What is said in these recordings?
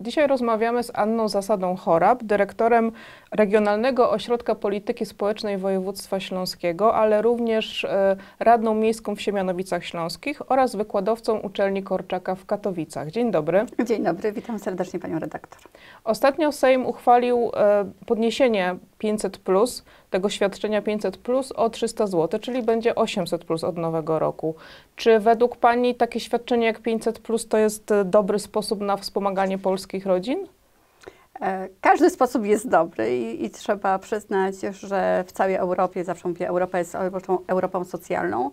Dzisiaj rozmawiamy z Anną Zasadą Chorab, dyrektorem Regionalnego Ośrodka Polityki Społecznej Województwa Śląskiego, ale również e, radną miejską w Siemianowicach Śląskich oraz wykładowcą uczelni Korczaka w Katowicach. Dzień dobry. Dzień dobry, witam serdecznie panią redaktor. Ostatnio Sejm uchwalił e, podniesienie 500 plus, tego świadczenia 500 plus o 300 zł, czyli będzie 800 plus od nowego roku. Czy według pani takie świadczenie jak 500 plus to jest e, dobry sposób na wspomaganie polskich rodzin? E, Każdy sposób jest dobry i, i trzeba przyznać, że w całej Europie, zawsze mówię, Europa jest Europą, Europą socjalną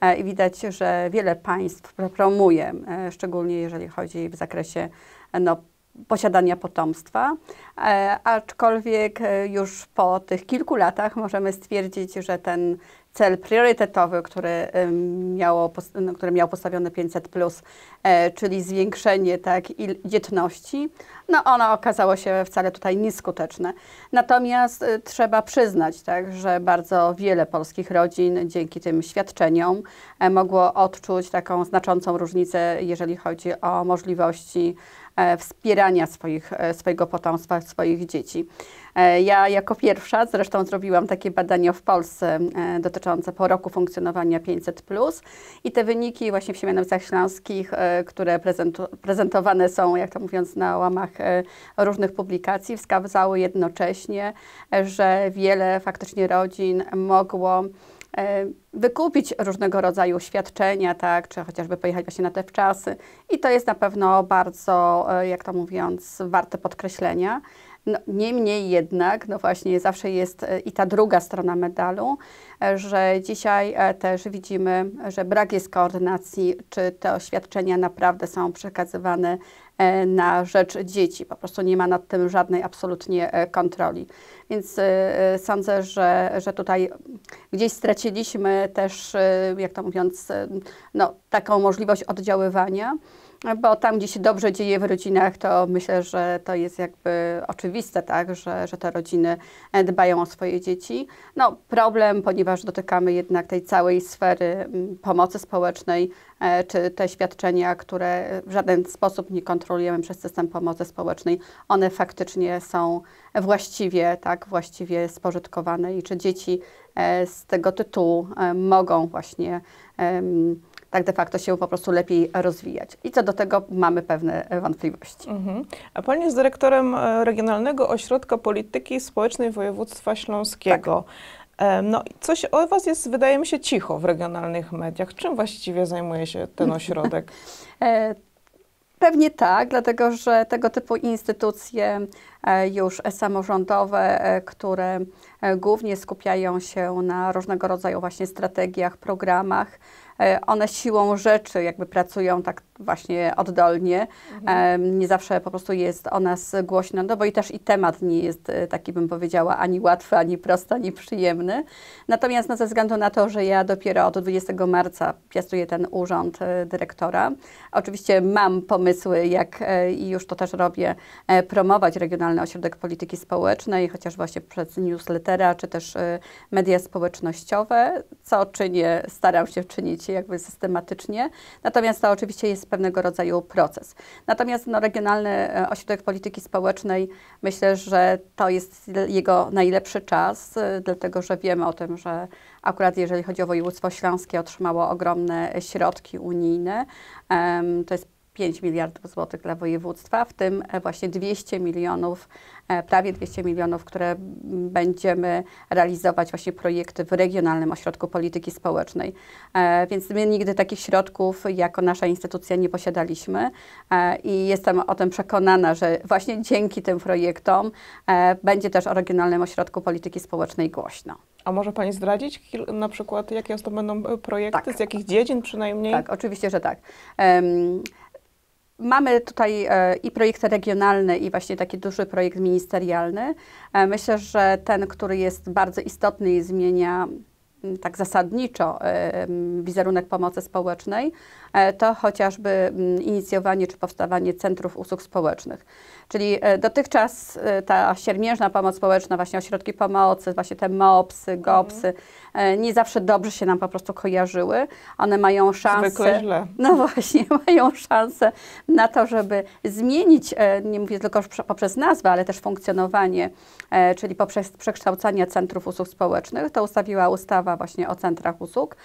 e, i widać, że wiele państw pro- promuje, szczególnie jeżeli chodzi w zakresie no, posiadania potomstwa, e, aczkolwiek e, już po tych kilku latach możemy stwierdzić, że ten cel priorytetowy, który, miało, który miał postawiony 500, e, czyli zwiększenie tak, dzietności, no ono okazało się wcale tutaj nieskuteczne. Natomiast y, trzeba przyznać, tak, że bardzo wiele polskich rodzin dzięki tym świadczeniom e, mogło odczuć taką znaczącą różnicę, jeżeli chodzi o możliwości e, wspierania swoich, e, swojego potomstwa, swoich dzieci. E, Ja jako pierwsza zresztą zrobiłam takie badania w Polsce e, dotyczące po roku funkcjonowania 500 i te wyniki właśnie w Siemianowicach Śląskich, e, które prezentowane są, jak to mówiąc, na łamach różnych publikacji, wskazały jednocześnie, że wiele faktycznie rodzin mogło wykupić różnego rodzaju świadczenia, tak, czy chociażby pojechać właśnie na te wczasy. I to jest na pewno bardzo, jak to mówiąc, warte podkreślenia. No, niemniej jednak, no właśnie zawsze jest e, i ta druga strona medalu, e, że dzisiaj e, też widzimy, że brak jest koordynacji, czy te oświadczenia naprawdę są przekazywane na rzecz dzieci. Po prostu nie ma nad tym żadnej absolutnie kontroli. Więc sądzę, że, że tutaj gdzieś straciliśmy też, jak to mówiąc, no, taką możliwość oddziaływania. Bo tam, gdzie się dobrze dzieje w rodzinach, to myślę, że to jest jakby oczywiste, tak, że, że te rodziny e, dbają o swoje dzieci. No, problem, ponieważ dotykamy jednak tej całej sfery mm, pomocy społecznej, e, czy te świadczenia, które w żaden sposób nie kontrolujemy przez system pomocy społecznej, one faktycznie są właściwie, tak, właściwie spożytkowane i czy dzieci e, z tego tytułu mogą właśnie tak de facto się po prostu lepiej rozwijać. I co do tego mamy pewne wątpliwości. Mhm. A pani jest dyrektorem e, Regionalnego Ośrodka Polityki Społecznej Województwa Śląskiego. E, No coś o was jest, wydaje mi się, cicho w regionalnych mediach. Czym właściwie zajmuje się ten ośrodek? E, Pewnie tak, dlatego że tego typu instytucje już samorządowe, które głównie skupiają się na różnego rodzaju właśnie strategiach, programach, one siłą rzeczy jakby pracują tak właśnie oddolnie. E, Nie zawsze po prostu jest o nas głośno, no bo i też i temat nie jest e, taki, bym powiedziała, ani łatwy, ani prosty, ani przyjemny. Natomiast no, ze względu na to, że ja dopiero od 20 marca piastuję ten urząd e, dyrektora, oczywiście mam pomysły, jak e, i już to też robię, e, promować Regionalny Ośrodek Polityki Społecznej, chociaż właśnie przez newslettera, czy też e, media społecznościowe, co czynię, staram się czynić jakby systematycznie. Natomiast to oczywiście jest pewnego rodzaju proces. Natomiast no, Regionalny e, Ośrodek Polityki Społecznej, myślę, że to jest jego najlepszy czas, e, dlatego że wiemy o tym, że akurat jeżeli chodzi o województwo śląskie, otrzymało ogromne środki unijne. To jest 5 miliardów złotych dla województwa, w tym e, właśnie 200 milionów, e, prawie 200 milionów, które będziemy realizować właśnie projekty w Regionalnym Ośrodku Polityki Społecznej. E, Więc my nigdy takich środków jako nasza instytucja nie posiadaliśmy i jestem o tym przekonana, że właśnie dzięki tym projektom będzie też o Regionalnym Ośrodku Polityki Społecznej głośno. A może pani zdradzić na przykład, jakie to będą projekty, Tak. z jakich dziedzin przynajmniej? Tak, oczywiście, że tak. Mamy tutaj e, i projekty regionalne, i właśnie taki duży projekt ministerialny. E, Myślę, że ten, który jest bardzo istotny i zmienia tak zasadniczo wizerunek pomocy społecznej, e, to chociażby inicjowanie czy powstawanie centrów usług społecznych. Czyli e, dotychczas e, ta siermiężna pomoc społeczna, właśnie ośrodki pomocy, właśnie te MOPSy, GOPSy, e, nie zawsze dobrze się nam po prostu kojarzyły. One mają szansę. Źle. No właśnie, mają szansę na to, żeby zmienić, nie mówię tylko prze- poprzez nazwę, ale też funkcjonowanie, czyli poprzez przekształcanie centrów usług społecznych. To ustawiła ustawa właśnie o centrach usług.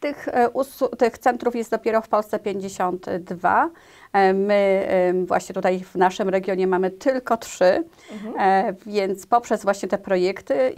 Tych, e, usu- tych centrów jest dopiero w Polsce 52. E, My właśnie tutaj w naszym regionie mamy tylko trzy, e, więc poprzez właśnie te projekty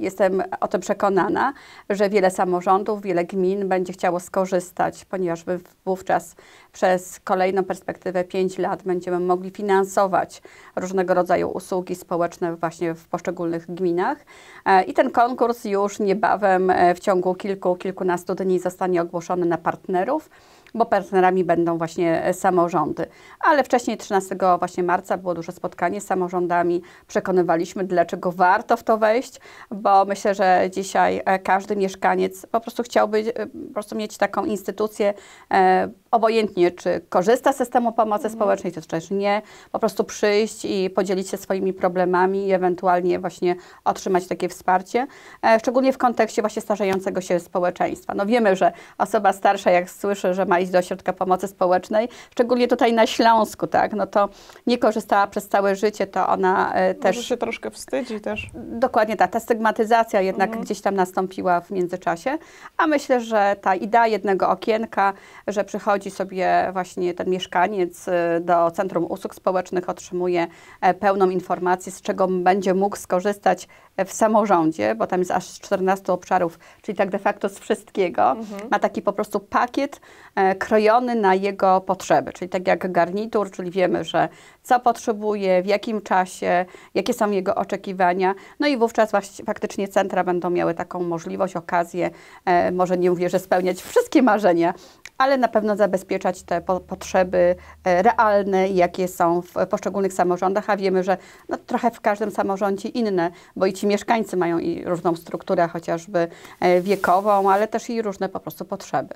jestem o tym przekonana, że wiele samorządów, wiele gmin będzie chciało skorzystać, ponieważ wówczas przez kolejną perspektywę 5 lat będziemy mogli finansować różnego rodzaju usługi społeczne właśnie w poszczególnych gminach. E, I ten konkurs już niebawem w ciągu kilku, kilkunastu dni zostanie ogłoszony na partnerów bo partnerami będą właśnie e, samorządy. Ale wcześniej, 13 właśnie marca, było duże spotkanie z samorządami. Przekonywaliśmy, dlaczego warto w to wejść, bo myślę, że dzisiaj e, każdy mieszkaniec po prostu chciałby e, po prostu mieć taką instytucję, e, obojętnie czy korzysta z systemu pomocy społecznej, czy też nie, po prostu przyjść i podzielić się swoimi problemami i ewentualnie właśnie otrzymać takie wsparcie, e, szczególnie w kontekście właśnie starzejącego się społeczeństwa. No wiemy, że osoba starsza, jak słyszy, że ma iść do ośrodka pomocy społecznej, szczególnie tutaj na Śląsku, tak, no to nie korzystała przez całe życie, to ona e, Też też się troszkę wstydzi też. Dokładnie tak. Ta stygmatyzacja jednak gdzieś tam nastąpiła w międzyczasie, a myślę, że ta idea jednego okienka, że przychodzi sobie właśnie ten mieszkaniec y, do Centrum Usług Społecznych, otrzymuje e, pełną informację, z czego będzie mógł skorzystać e, w samorządzie, bo tam jest aż 14 obszarów, czyli tak de facto z wszystkiego. Ma taki po prostu pakiet e, krojony na jego potrzeby, czyli tak jak garnitur, czyli wiemy, że co potrzebuje, w jakim czasie, jakie są jego oczekiwania. No i wówczas faktycznie centra będą miały taką możliwość, okazję, e, może nie mówię, że spełniać wszystkie marzenia, ale na pewno zabezpieczać te po, potrzeby e, realne, jakie są w poszczególnych samorządach, a wiemy, że no, trochę w każdym samorządzie inne, bo i ci mieszkańcy mają i różną strukturę, chociażby e, wiekową, ale też i różne po prostu potrzeby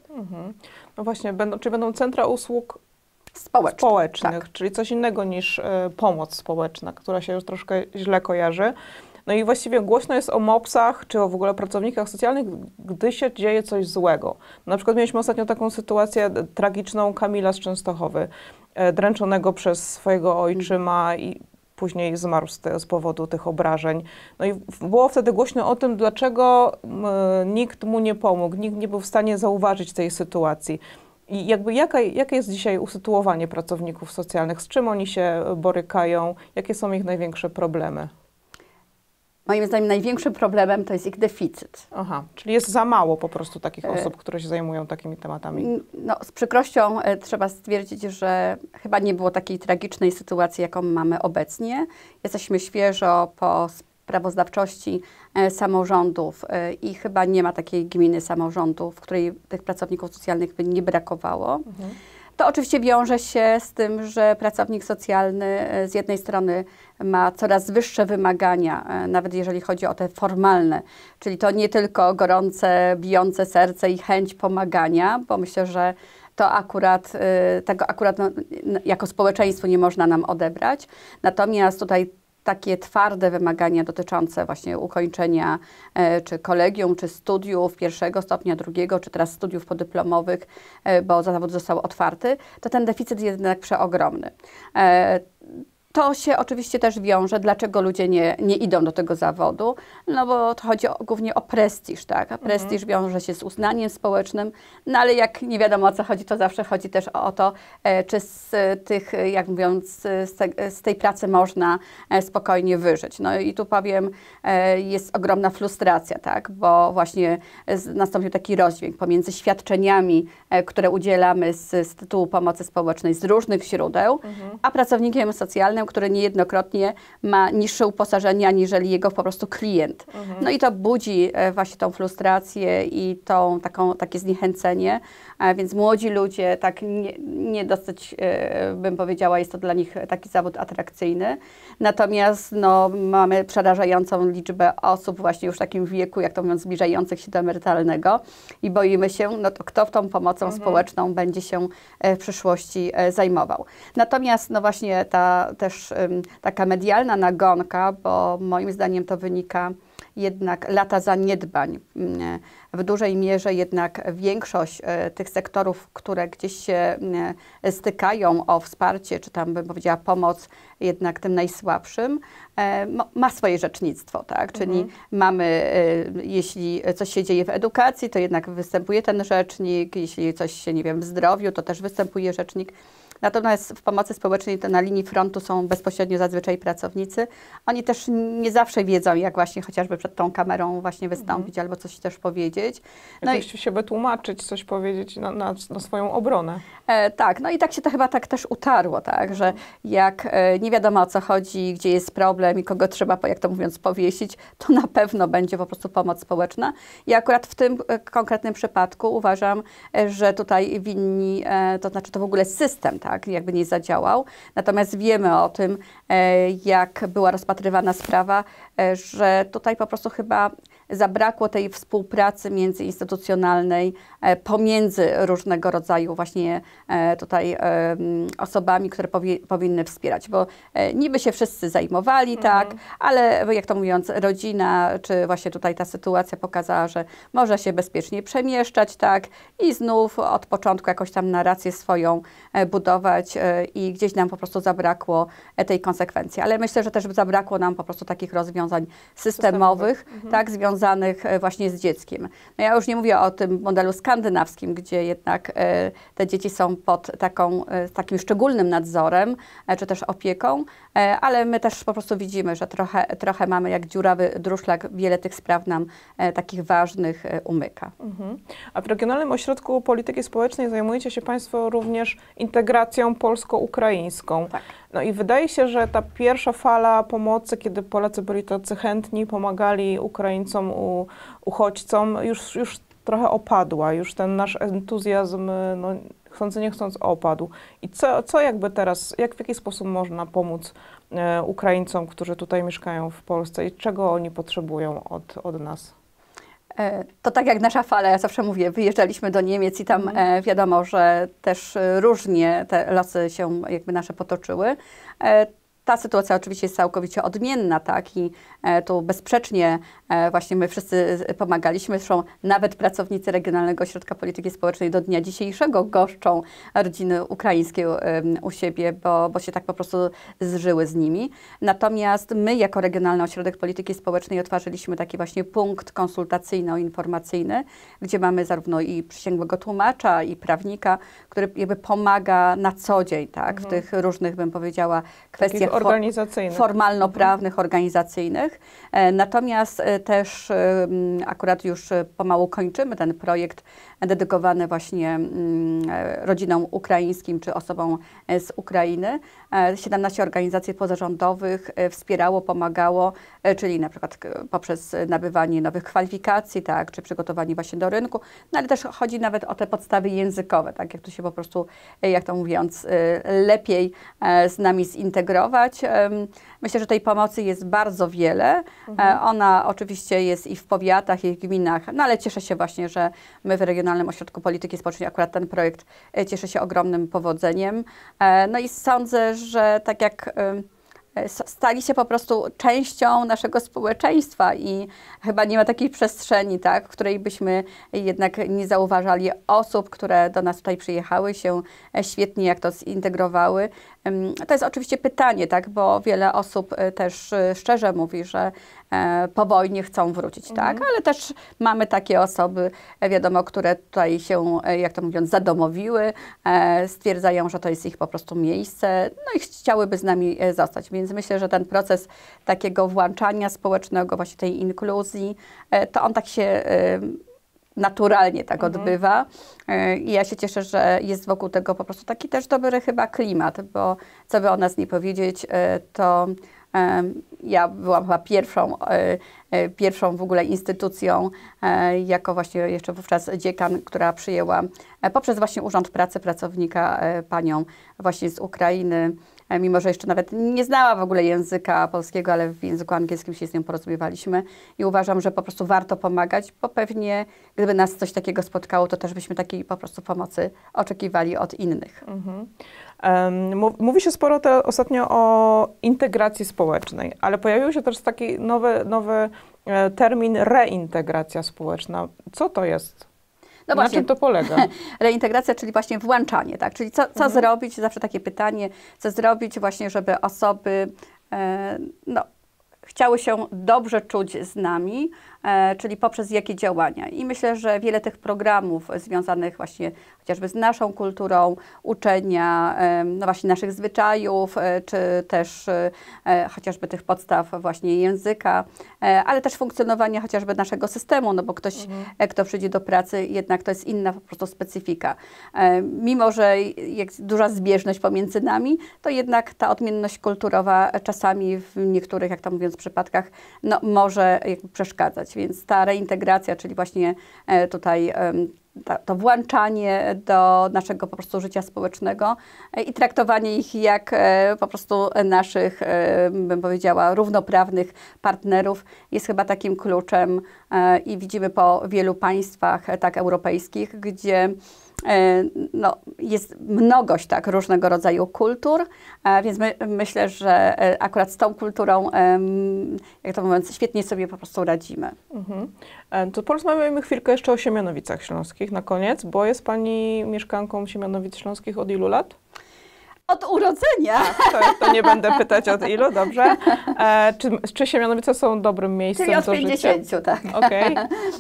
No właśnie, będą, czy będą centra usług społeczne. społecznych, tak. czyli coś innego niż e, pomoc społeczna, która się już troszkę źle kojarzy. No i właściwie głośno jest o MOPS-ach, czy o w ogóle pracownikach socjalnych, gdy się dzieje coś złego. Na przykład mieliśmy ostatnio taką sytuację tragiczną Kamila z Częstochowy, e, dręczonego przez swojego ojczyma i później zmarł z, te, z powodu tych obrażeń. No i było wtedy głośno o tym, dlaczego nikt mu nie pomógł, nikt nie był w stanie zauważyć tej sytuacji. I jakby jaka, jakie jest dzisiaj usytuowanie pracowników socjalnych? Z czym oni się borykają? Jakie są ich największe problemy? Moim zdaniem największym problemem to jest ich deficyt. Aha, czyli jest za mało po prostu takich E, osób, które się zajmują takimi tematami. No, z przykrością e, trzeba stwierdzić, że chyba nie było takiej tragicznej sytuacji, jaką mamy obecnie. Jesteśmy świeżo po sprawozdawczości e, samorządów i chyba nie ma takiej gminy samorządu, w której tych pracowników socjalnych by nie brakowało. To oczywiście wiąże się z tym, że pracownik socjalny e, z jednej strony ma coraz wyższe wymagania, e, nawet jeżeli chodzi o te formalne, czyli to nie tylko gorące, bijące serce i chęć pomagania, bo myślę, że to akurat, e, tego akurat no, jako społeczeństwo nie można nam odebrać. Natomiast tutaj takie twarde wymagania dotyczące właśnie ukończenia e, czy kolegium, czy studiów pierwszego stopnia, drugiego, czy teraz studiów podyplomowych, e, bo zawód został otwarty, to ten deficyt jest jednak przeogromny. E, to się oczywiście też wiąże, dlaczego ludzie nie, nie idą do tego zawodu, no bo to chodzi o, głównie o prestiż, tak? A prestiż wiąże się z uznaniem społecznym, no ale jak nie wiadomo o co chodzi, to zawsze chodzi też o, to, e, czy z e, tych, e, jak mówiąc, z, te, z tej pracy można e, spokojnie wyżyć. No i tu powiem, e, jest ogromna frustracja, tak? Bo właśnie nastąpił taki rozdźwięk pomiędzy świadczeniami, e, które udzielamy z, z tytułu pomocy społecznej z różnych źródeł, a pracownikiem socjalnym, który niejednokrotnie ma niższe uposażenie aniżeli jego po prostu klient. No i to budzi e, właśnie tą frustrację i tą taką, takie zniechęcenie, a więc młodzi ludzie, tak nie, nie dosyć, e, bym powiedziała, jest to dla nich taki zawód atrakcyjny. Natomiast no, mamy przerażającą liczbę osób właśnie już w takim wieku, jak to mówiąc, zbliżających się do emerytalnego i boimy się, no to kto w tą pomocą Mhm. społeczną będzie się e, w przyszłości e, zajmował. Natomiast no właśnie ta też em, taka medialna nagonka, bo moim zdaniem to wynika jednak lata zaniedbań. Mm, W dużej mierze jednak większość e, tych sektorów, które gdzieś się mm, stykają o wsparcie, czy tam bym powiedziała pomoc jednak tym najsłabszym, e, ma swoje rzecznictwo, tak? Czyli mamy, e, jeśli coś się dzieje w edukacji, to jednak występuje ten rzecznik, jeśli coś się, nie wiem, w zdrowiu, to też występuje rzecznik. Natomiast w pomocy społecznej to na linii frontu są bezpośrednio zazwyczaj pracownicy. Oni też nie zawsze wiedzą, jak właśnie chociażby przed tą kamerą właśnie wystąpić albo coś też powiedzieć. No i, Jakoś się wytłumaczyć, coś powiedzieć na, na, na swoją obronę. e, tak, no i tak się to chyba tak też utarło, tak, że jak e, nie wiadomo o co chodzi, gdzie jest problem i kogo trzeba, jak to mówiąc, powiesić, to na pewno będzie po prostu pomoc społeczna. I akurat w tym e, konkretnym przypadku uważam, e, że tutaj winni, e, to znaczy to w ogóle system, tak, jakby nie zadziałał. Natomiast wiemy o tym, e, jak była rozpatrywana sprawa, e, że tutaj po prostu chyba zabrakło tej współpracy międzyinstytucjonalnej e, pomiędzy różnego rodzaju właśnie e, tutaj e, osobami, które powi powinny wspierać, bo niby się wszyscy zajmowali, tak, ale jak to mówiąc, rodzina, czy właśnie tutaj ta sytuacja pokazała, że może się bezpiecznie przemieszczać, tak, i znów od początku jakoś tam narrację swoją budować i gdzieś nam po prostu zabrakło tej konsekwencji. Ale myślę, że też zabrakło nam po prostu takich rozwiązań systemowych, tak, związanych e, właśnie z dzieckiem. No ja już nie mówię o tym modelu skandynawskim, gdzie jednak e, te dzieci są pod taką, e, takim szczególnym nadzorem, czy też opieką, ale my też po prostu widzimy, że trochę, trochę mamy jak dziurawy druszlak, wiele tych spraw nam takich ważnych umyka. Mhm. A w Regionalnym Ośrodku Polityki Społecznej zajmujecie się Państwo również integracją polsko-ukraińską. Tak. No i wydaje się, że ta pierwsza fala pomocy, kiedy Polacy byli tacy chętni, pomagali Ukraińcom, u, uchodźcom, już, już trochę opadła. Już ten nasz entuzjazm, no, chcący nie chcąc, opadł. I co, co jakby teraz, jak w jaki sposób można pomóc e, Ukraińcom, którzy tutaj mieszkają w Polsce i czego oni potrzebują od, od nas? E, To tak jak nasza fala, ja zawsze mówię, wyjeżdżaliśmy do Niemiec i tam e, wiadomo, że też e, różnie te losy się jakby nasze potoczyły. E, ta sytuacja oczywiście jest całkowicie odmienna, tak, i e, tu bezsprzecznie e, właśnie my wszyscy z- pomagaliśmy, zresztą nawet pracownicy Regionalnego Ośrodka Polityki Społecznej do dnia dzisiejszego goszczą rodziny ukraińskie u siebie, bo, bo się tak po prostu zżyły z nimi. Natomiast my jako Regionalny Ośrodek Polityki Społecznej otworzyliśmy taki właśnie punkt konsultacyjno-informacyjny, gdzie mamy zarówno i przysięgłego tłumacza, i prawnika, który jakby pomaga na co dzień, tak, w tych różnych, bym powiedziała, kwestiach organizacyjnych. formalno-prawnych, organizacyjnych. E, Natomiast e, też e, akurat już pomału kończymy ten projekt dedykowany właśnie rodzinom ukraińskim czy osobom z Ukrainy. E, 17 organizacji pozarządowych wspierało, pomagało, czyli na przykład k- poprzez e, nabywanie nowych kwalifikacji, tak, czy przygotowanie właśnie do rynku, no ale też chodzi nawet o te podstawy językowe, tak, jak to się po prostu, e, jak to mówiąc, e, lepiej e, z nami zintegrować. Myślę, że tej pomocy jest bardzo wiele. E, Ona oczywiście jest i w powiatach, i w gminach, no ale cieszę się właśnie, że my w Regionalnym Ośrodku Polityki Społecznej akurat ten projekt e, cieszy się ogromnym powodzeniem. E, No i sądzę, że tak jak e, stali się po prostu częścią naszego społeczeństwa i chyba nie ma takiej przestrzeni, tak, w której byśmy jednak nie zauważali osób, które do nas tutaj przyjechały, się e, świetnie jak to zintegrowały. To jest oczywiście pytanie, tak, bo wiele osób e, też e, szczerze mówi, że e, po wojnie chcą wrócić, tak, ale też mamy takie osoby, e, wiadomo, które tutaj się, e, jak to mówiąc, zadomowiły, e, stwierdzają, że to jest ich po prostu miejsce, no i chciałyby z nami e, zostać, więc myślę, że ten proces takiego włączania społecznego, właśnie tej inkluzji, e, to on tak się e, naturalnie tak odbywa. E, I ja się cieszę, że jest wokół tego po prostu taki też dobry chyba klimat, bo co by o nas nie powiedzieć, e, to Ja byłam chyba pierwszą, e, e, pierwszą w ogóle instytucją, e, jako właśnie jeszcze wówczas dziekan, która przyjęła poprzez właśnie Urząd Pracy pracownika panią właśnie z Ukrainy, mimo że jeszcze nawet nie znała w ogóle języka polskiego, ale w języku angielskim się z nią porozumiewaliśmy i uważam, że po prostu warto pomagać, bo pewnie gdyby nas coś takiego spotkało, to też byśmy takiej po prostu pomocy oczekiwali od innych. Mhm. Mówi się sporo te, ostatnio o integracji społecznej, ale pojawił się też taki nowy, nowy e, termin reintegracja społeczna. Co to jest? No Na czym to polega? Reintegracja, czyli właśnie włączanie, tak? Czyli co, co mhm. zrobić, zawsze takie pytanie, co zrobić właśnie, żeby osoby e, no, chciały się dobrze czuć z nami, E, czyli poprzez jakie działania. I myślę, że wiele tych programów związanych właśnie chociażby z naszą kulturą, uczenia, no właśnie naszych zwyczajów, e, czy też e, chociażby tych podstaw właśnie języka, ale też funkcjonowania chociażby naszego systemu, no bo ktoś, mhm. kto przyjdzie do pracy, jednak to jest inna po prostu specyfika. Mimo, że jest duża zbieżność pomiędzy nami, to jednak ta odmienność kulturowa czasami w niektórych, jak to mówiąc, przypadkach, no, może przeszkadzać. Więc ta reintegracja, czyli właśnie e, tutaj to włączanie do naszego po prostu życia społecznego e, i traktowanie ich jak e, po prostu naszych, bym powiedziała, równoprawnych partnerów jest chyba takim kluczem i widzimy po wielu państwach tak europejskich, gdzie E, no, jest mnogość tak, różnego rodzaju kultur, e, więc my, myślę, że e, akurat z tą kulturą, jak to mówiąc, świetnie sobie po prostu radzimy. Mhm. To porozmawiajmy chwilkę jeszcze o Siemianowicach Śląskich na koniec, bo jest Pani mieszkanką Siemianowic Śląskich od ilu lat? Od urodzenia. To, to, nie będę pytać od ilu, dobrze. E, czy, czy Siemianowice są dobrym miejscem Czyli od do 50, życia? tak. Okay.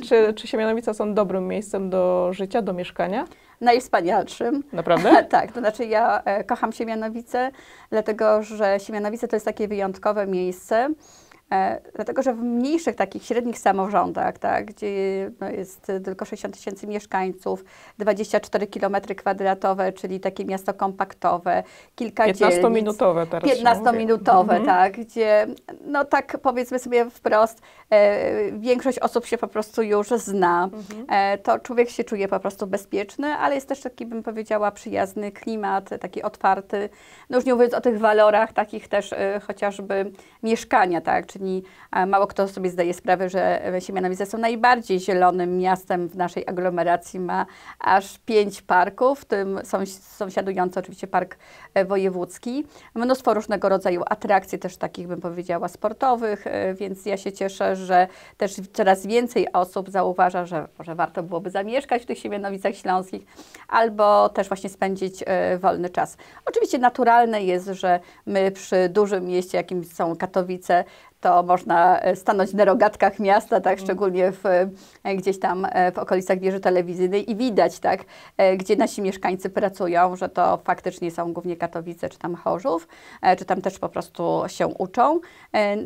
Czy, czy Siemianowice są dobrym miejscem do życia, do mieszkania? najwspanialszym. Naprawdę? tak, to znaczy ja e, kocham Siemianowice, dlatego że Siemianowice to jest takie wyjątkowe miejsce, dlatego, że w mniejszych, takich średnich samorządach, tak, gdzie no, jest tylko 60 tysięcy mieszkańców, 24 km kwadratowe, czyli takie miasto kompaktowe, kilka 15-minutowe teraz 15-minutowe, mhm. tak, gdzie no tak powiedzmy sobie wprost, e, większość osób się po prostu już zna. Mhm. E, to człowiek się czuje po prostu bezpieczny, ale jest też taki, bym powiedziała, przyjazny klimat, taki otwarty. No już nie mówiąc o tych walorach takich też e, chociażby mieszkania, tak, czyli mało kto sobie zdaje sprawę, że Siemianowice są najbardziej zielonym miastem w naszej aglomeracji. Ma aż pięć parków, w tym są sąsiadujący oczywiście park wojewódzki. Mnóstwo różnego rodzaju atrakcji, też takich bym powiedziała sportowych, e, więc ja się cieszę, że też coraz więcej osób zauważa, że może warto byłoby zamieszkać w tych Siemianowicach Śląskich albo też właśnie spędzić e, wolny czas. Oczywiście naturalne jest, że my przy dużym mieście, jakim są Katowice, to można e, stanąć na rogatkach miasta, tak, mm. szczególnie w, e, gdzieś tam e, w okolicach wieży telewizyjnej i widać, tak, gdzie nasi mieszkańcy pracują, że to faktycznie są głównie Katowice czy tam Chorzów, czy tam też po prostu się uczą.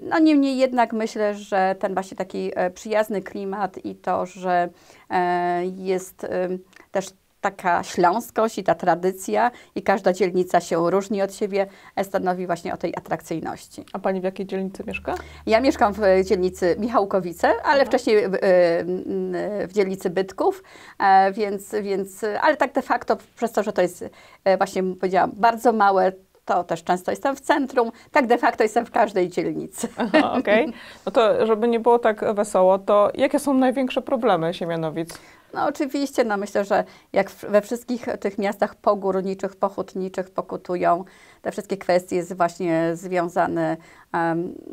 No niemniej jednak myślę, że ten właśnie taki przyjazny klimat i to, że jest też taka śląskość i ta tradycja i każda dzielnica się różni od siebie, e, stanowi właśnie o tej atrakcyjności. A Pani w jakiej dzielnicy mieszka? Ja mieszkam w dzielnicy Michałkowice, ale Aha. wcześniej w, w dzielnicy Bytków, e, więc, więc, ale tak de facto przez to, że to jest e, właśnie powiedziałam bardzo małe, to też często jestem w centrum, tak de facto jestem w każdej dzielnicy. Okej, okay. no to żeby nie było tak wesoło, to jakie są największe problemy Siemianowic? No oczywiście, no myślę, że jak we wszystkich tych miastach pogórniczych, pochutniczych pokutują te wszystkie kwestie właśnie związane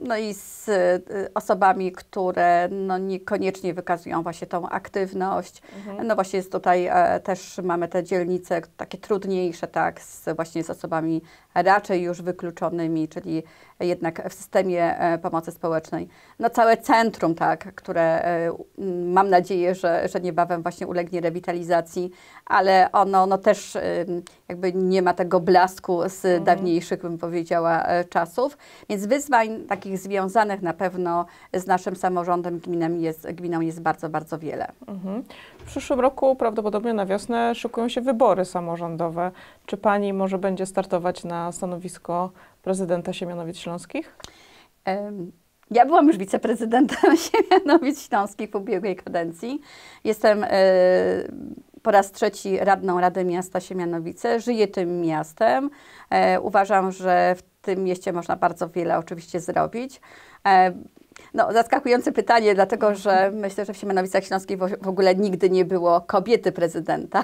no i z y, osobami, które no niekoniecznie wykazują właśnie tą aktywność. Mhm. No właśnie jest tutaj e, też mamy te dzielnice takie trudniejsze, tak, z, właśnie z osobami raczej już wykluczonymi, czyli jednak w systemie e, pomocy społecznej. No całe centrum, tak, które e, mam nadzieję, że, że niebawem właśnie ulegnie rewitalizacji, ale ono no też jakby nie ma tego blasku z mhm. dawniejszych, bym powiedziała, czasów. Więc wyzwań takich związanych na pewno z naszym samorządem gminem jest, gminą jest bardzo, bardzo wiele. Mhm. W przyszłym roku prawdopodobnie na wiosnę szykują się wybory samorządowe. Czy Pani może będzie startować na stanowisko prezydenta Siemianowic Śląskich? Em, Ja byłam już wiceprezydentem Siemianowic Śląskich w ubiegłej kadencji. Jestem e, po raz trzeci radną Rady Miasta Siemianowice. Żyję tym miastem. E, Uważam, że w tym mieście można bardzo wiele oczywiście zrobić. E, No, zaskakujące pytanie, dlatego że myślę, że w Siemianowicach Śląskich w ogóle nigdy nie było kobiety prezydenta.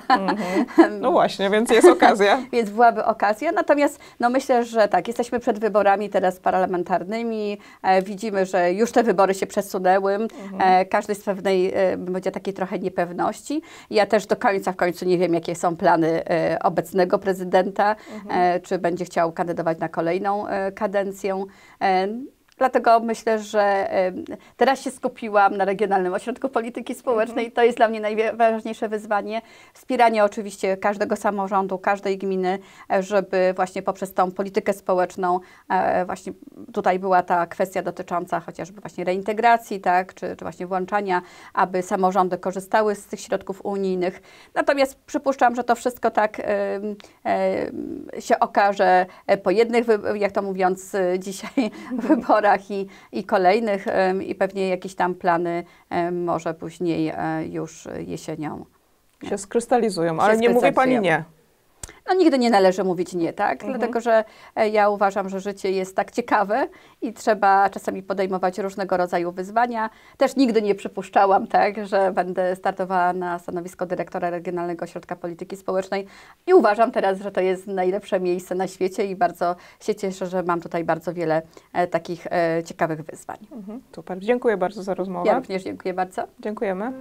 No właśnie, więc jest okazja. Więc byłaby okazja. Natomiast no myślę, że tak, jesteśmy przed wyborami teraz parlamentarnymi. E, widzimy, że już te wybory się przesunęły. E, każdy z pewnej, e, będzie takiej trochę niepewności. Ja też do końca w końcu nie wiem, jakie są plany e, obecnego prezydenta, e, czy będzie chciał kandydować na kolejną e, kadencję. Dlatego myślę, że teraz się skupiłam na Regionalnym Ośrodku Polityki Społecznej. To jest dla mnie najważniejsze wyzwanie. Wspieranie oczywiście każdego samorządu, każdej gminy, e, żeby właśnie poprzez tą politykę społeczną, e, właśnie tutaj była ta kwestia dotycząca chociażby właśnie reintegracji, tak, czy, czy właśnie włączania, aby samorządy korzystały z tych środków unijnych. Natomiast przypuszczam, że to wszystko tak się okaże e, po jednych, jak to mówiąc dzisiaj, wyborach i, i kolejnych i pewnie jakieś tam plany może później e, już jesienią. Się skrystalizują, ale Się nie mówi pani nie. No nigdy nie należy mówić nie, tak? Mhm. Dlatego, że e, ja uważam, że życie jest tak ciekawe i trzeba czasami podejmować różnego rodzaju wyzwania. Też nigdy nie przypuszczałam, tak, że będę startowała na stanowisko dyrektora Regionalnego Ośrodka Polityki Społecznej i uważam teraz, że to jest najlepsze miejsce na świecie i bardzo się cieszę, że mam tutaj bardzo wiele e, takich e, ciekawych wyzwań. Mhm, super. Dziękuję bardzo za rozmowę. Ja również dziękuję bardzo. Dziękujemy.